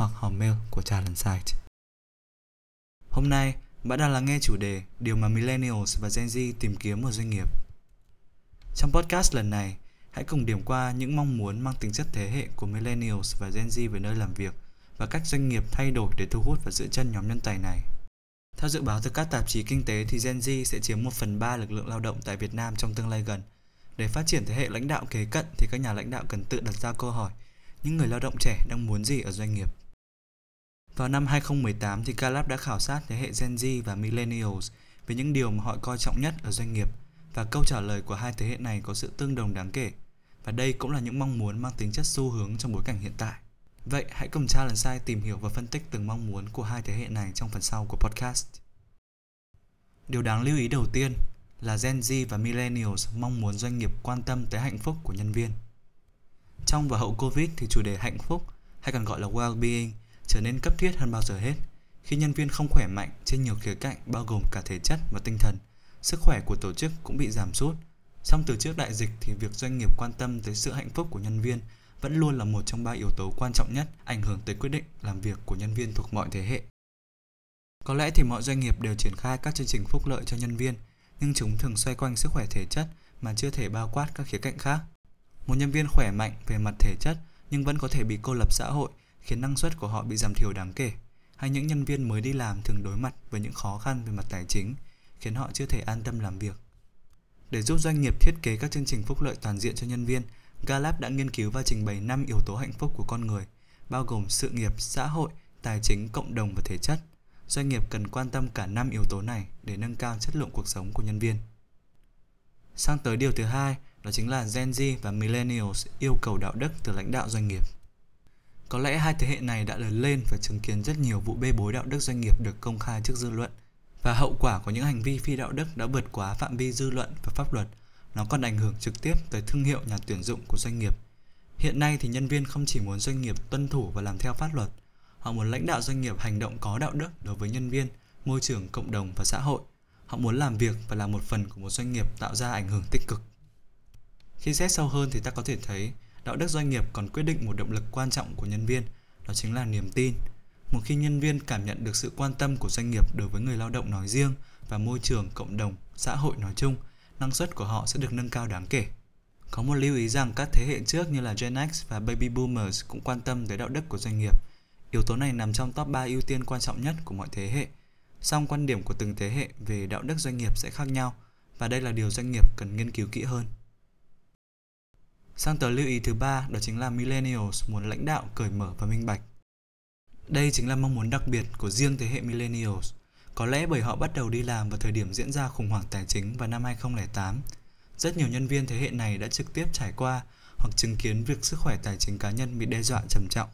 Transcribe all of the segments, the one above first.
hoặc hòm mail của Talent Site. Hôm nay, bạn đang lắng nghe chủ đề Điều mà Millennials và Gen Z tìm kiếm ở doanh nghiệp. Trong podcast lần này, hãy cùng điểm qua những mong muốn mang tính chất thế hệ của Millennials và Gen Z về nơi làm việc và cách doanh nghiệp thay đổi để thu hút và giữ chân nhóm nhân tài này. Theo dự báo từ các tạp chí kinh tế thì Gen Z sẽ chiếm 1 phần 3 lực lượng lao động tại Việt Nam trong tương lai gần. Để phát triển thế hệ lãnh đạo kế cận thì các nhà lãnh đạo cần tự đặt ra câu hỏi những người lao động trẻ đang muốn gì ở doanh nghiệp. Vào năm 2018 thì Gallup đã khảo sát thế hệ Gen Z và Millennials về những điều mà họ coi trọng nhất ở doanh nghiệp và câu trả lời của hai thế hệ này có sự tương đồng đáng kể. Và đây cũng là những mong muốn mang tính chất xu hướng trong bối cảnh hiện tại. Vậy hãy cùng Challenge Sai tìm hiểu và phân tích từng mong muốn của hai thế hệ này trong phần sau của podcast. Điều đáng lưu ý đầu tiên là Gen Z và Millennials mong muốn doanh nghiệp quan tâm tới hạnh phúc của nhân viên. Trong và hậu Covid thì chủ đề hạnh phúc, hay còn gọi là well-being trở nên cấp thiết hơn bao giờ hết. Khi nhân viên không khỏe mạnh trên nhiều khía cạnh, bao gồm cả thể chất và tinh thần, sức khỏe của tổ chức cũng bị giảm sút. Song từ trước đại dịch thì việc doanh nghiệp quan tâm tới sự hạnh phúc của nhân viên vẫn luôn là một trong ba yếu tố quan trọng nhất ảnh hưởng tới quyết định làm việc của nhân viên thuộc mọi thế hệ. Có lẽ thì mọi doanh nghiệp đều triển khai các chương trình phúc lợi cho nhân viên, nhưng chúng thường xoay quanh sức khỏe thể chất mà chưa thể bao quát các khía cạnh khác. Một nhân viên khỏe mạnh về mặt thể chất nhưng vẫn có thể bị cô lập xã hội khiến năng suất của họ bị giảm thiểu đáng kể hay những nhân viên mới đi làm thường đối mặt với những khó khăn về mặt tài chính khiến họ chưa thể an tâm làm việc để giúp doanh nghiệp thiết kế các chương trình phúc lợi toàn diện cho nhân viên Gallup đã nghiên cứu và trình bày 5 yếu tố hạnh phúc của con người, bao gồm sự nghiệp, xã hội, tài chính, cộng đồng và thể chất. Doanh nghiệp cần quan tâm cả 5 yếu tố này để nâng cao chất lượng cuộc sống của nhân viên. Sang tới điều thứ hai, đó chính là Gen Z và Millennials yêu cầu đạo đức từ lãnh đạo doanh nghiệp. Có lẽ hai thế hệ này đã lớn lên và chứng kiến rất nhiều vụ bê bối đạo đức doanh nghiệp được công khai trước dư luận và hậu quả của những hành vi phi đạo đức đã vượt quá phạm vi dư luận và pháp luật. Nó còn ảnh hưởng trực tiếp tới thương hiệu nhà tuyển dụng của doanh nghiệp. Hiện nay thì nhân viên không chỉ muốn doanh nghiệp tuân thủ và làm theo pháp luật, họ muốn lãnh đạo doanh nghiệp hành động có đạo đức đối với nhân viên, môi trường, cộng đồng và xã hội. Họ muốn làm việc và là một phần của một doanh nghiệp tạo ra ảnh hưởng tích cực. Khi xét sâu hơn thì ta có thể thấy đạo đức doanh nghiệp còn quyết định một động lực quan trọng của nhân viên, đó chính là niềm tin. Một khi nhân viên cảm nhận được sự quan tâm của doanh nghiệp đối với người lao động nói riêng và môi trường, cộng đồng, xã hội nói chung, năng suất của họ sẽ được nâng cao đáng kể. Có một lưu ý rằng các thế hệ trước như là Gen X và Baby Boomers cũng quan tâm tới đạo đức của doanh nghiệp. Yếu tố này nằm trong top 3 ưu tiên quan trọng nhất của mọi thế hệ. Song quan điểm của từng thế hệ về đạo đức doanh nghiệp sẽ khác nhau và đây là điều doanh nghiệp cần nghiên cứu kỹ hơn. Sang tờ lưu ý thứ ba đó chính là Millennials muốn lãnh đạo cởi mở và minh bạch. Đây chính là mong muốn đặc biệt của riêng thế hệ Millennials. Có lẽ bởi họ bắt đầu đi làm vào thời điểm diễn ra khủng hoảng tài chính vào năm 2008. Rất nhiều nhân viên thế hệ này đã trực tiếp trải qua hoặc chứng kiến việc sức khỏe tài chính cá nhân bị đe dọa trầm trọng.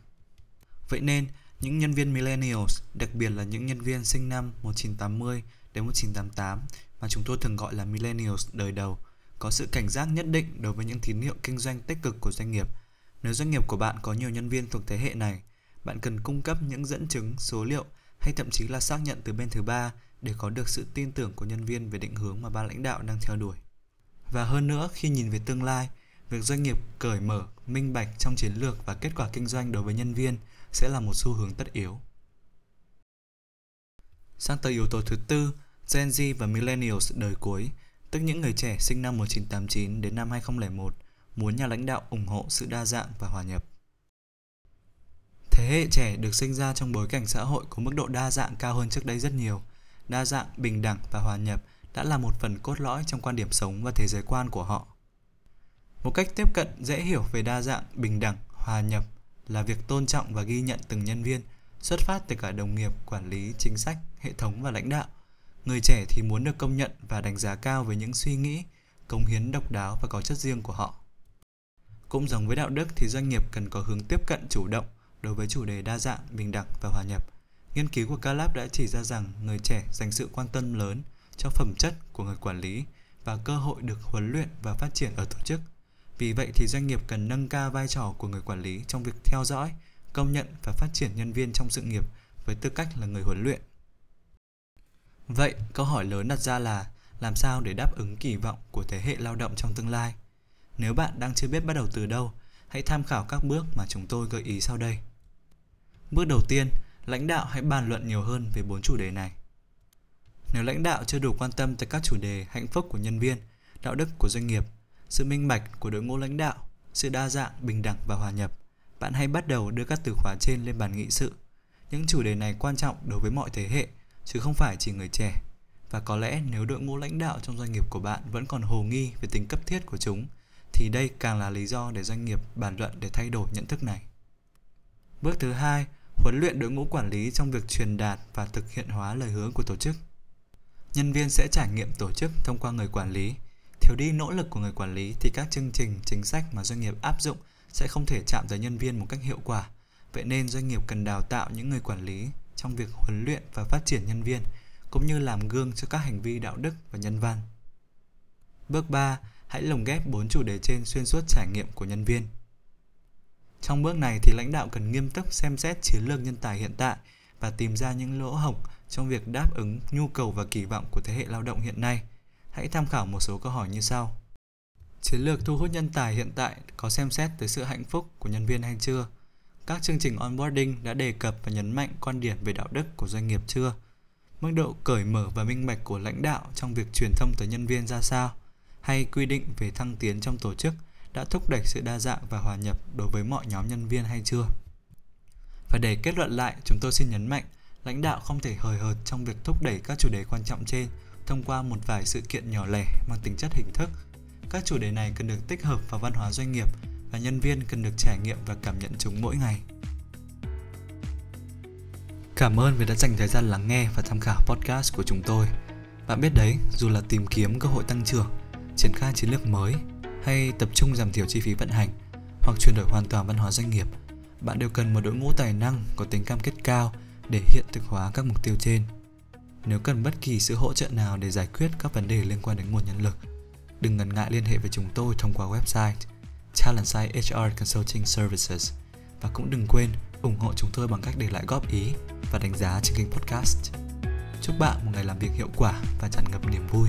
Vậy nên, những nhân viên millennials, đặc biệt là những nhân viên sinh năm 1980 đến 1988 mà chúng tôi thường gọi là millennials đời đầu, có sự cảnh giác nhất định đối với những tín hiệu kinh doanh tích cực của doanh nghiệp. Nếu doanh nghiệp của bạn có nhiều nhân viên thuộc thế hệ này, bạn cần cung cấp những dẫn chứng, số liệu hay thậm chí là xác nhận từ bên thứ ba để có được sự tin tưởng của nhân viên về định hướng mà ban lãnh đạo đang theo đuổi. Và hơn nữa, khi nhìn về tương lai, việc doanh nghiệp cởi mở, minh bạch trong chiến lược và kết quả kinh doanh đối với nhân viên sẽ là một xu hướng tất yếu. Sang tới yếu tố thứ tư, Gen Z và Millennials đời cuối tức những người trẻ sinh năm 1989 đến năm 2001, muốn nhà lãnh đạo ủng hộ sự đa dạng và hòa nhập. Thế hệ trẻ được sinh ra trong bối cảnh xã hội có mức độ đa dạng cao hơn trước đây rất nhiều. Đa dạng, bình đẳng và hòa nhập đã là một phần cốt lõi trong quan điểm sống và thế giới quan của họ. Một cách tiếp cận dễ hiểu về đa dạng, bình đẳng, hòa nhập là việc tôn trọng và ghi nhận từng nhân viên, xuất phát từ cả đồng nghiệp, quản lý, chính sách, hệ thống và lãnh đạo người trẻ thì muốn được công nhận và đánh giá cao với những suy nghĩ, cống hiến độc đáo và có chất riêng của họ. Cũng giống với đạo đức thì doanh nghiệp cần có hướng tiếp cận chủ động đối với chủ đề đa dạng, bình đẳng và hòa nhập. Nghiên cứu của Gallup đã chỉ ra rằng người trẻ dành sự quan tâm lớn cho phẩm chất của người quản lý và cơ hội được huấn luyện và phát triển ở tổ chức. Vì vậy thì doanh nghiệp cần nâng cao vai trò của người quản lý trong việc theo dõi, công nhận và phát triển nhân viên trong sự nghiệp với tư cách là người huấn luyện. Vậy, câu hỏi lớn đặt ra là làm sao để đáp ứng kỳ vọng của thế hệ lao động trong tương lai? Nếu bạn đang chưa biết bắt đầu từ đâu, hãy tham khảo các bước mà chúng tôi gợi ý sau đây. Bước đầu tiên, lãnh đạo hãy bàn luận nhiều hơn về bốn chủ đề này. Nếu lãnh đạo chưa đủ quan tâm tới các chủ đề hạnh phúc của nhân viên, đạo đức của doanh nghiệp, sự minh bạch của đội ngũ lãnh đạo, sự đa dạng, bình đẳng và hòa nhập, bạn hãy bắt đầu đưa các từ khóa trên lên bàn nghị sự. Những chủ đề này quan trọng đối với mọi thế hệ, chứ không phải chỉ người trẻ. Và có lẽ nếu đội ngũ lãnh đạo trong doanh nghiệp của bạn vẫn còn hồ nghi về tính cấp thiết của chúng, thì đây càng là lý do để doanh nghiệp bàn luận để thay đổi nhận thức này. Bước thứ hai, huấn luyện đội ngũ quản lý trong việc truyền đạt và thực hiện hóa lời hứa của tổ chức. Nhân viên sẽ trải nghiệm tổ chức thông qua người quản lý. Thiếu đi nỗ lực của người quản lý thì các chương trình, chính sách mà doanh nghiệp áp dụng sẽ không thể chạm tới nhân viên một cách hiệu quả. Vậy nên doanh nghiệp cần đào tạo những người quản lý trong việc huấn luyện và phát triển nhân viên cũng như làm gương cho các hành vi đạo đức và nhân văn. Bước 3, hãy lồng ghép bốn chủ đề trên xuyên suốt trải nghiệm của nhân viên. Trong bước này thì lãnh đạo cần nghiêm túc xem xét chiến lược nhân tài hiện tại và tìm ra những lỗ hổng trong việc đáp ứng nhu cầu và kỳ vọng của thế hệ lao động hiện nay. Hãy tham khảo một số câu hỏi như sau. Chiến lược thu hút nhân tài hiện tại có xem xét tới sự hạnh phúc của nhân viên hay chưa? Các chương trình onboarding đã đề cập và nhấn mạnh quan điểm về đạo đức của doanh nghiệp chưa? Mức độ cởi mở và minh bạch của lãnh đạo trong việc truyền thông tới nhân viên ra sao? Hay quy định về thăng tiến trong tổ chức đã thúc đẩy sự đa dạng và hòa nhập đối với mọi nhóm nhân viên hay chưa? Và để kết luận lại, chúng tôi xin nhấn mạnh, lãnh đạo không thể hời hợt trong việc thúc đẩy các chủ đề quan trọng trên thông qua một vài sự kiện nhỏ lẻ mang tính chất hình thức. Các chủ đề này cần được tích hợp vào văn hóa doanh nghiệp và nhân viên cần được trải nghiệm và cảm nhận chúng mỗi ngày. Cảm ơn vì đã dành thời gian lắng nghe và tham khảo podcast của chúng tôi. Bạn biết đấy, dù là tìm kiếm cơ hội tăng trưởng, triển khai chiến lược mới hay tập trung giảm thiểu chi phí vận hành hoặc chuyển đổi hoàn toàn văn hóa doanh nghiệp, bạn đều cần một đội ngũ tài năng có tính cam kết cao để hiện thực hóa các mục tiêu trên. Nếu cần bất kỳ sự hỗ trợ nào để giải quyết các vấn đề liên quan đến nguồn nhân lực, đừng ngần ngại liên hệ với chúng tôi thông qua website Talentside HR Consulting Services và cũng đừng quên ủng hộ chúng tôi bằng cách để lại góp ý và đánh giá trên kênh podcast. Chúc bạn một ngày làm việc hiệu quả và tràn ngập niềm vui.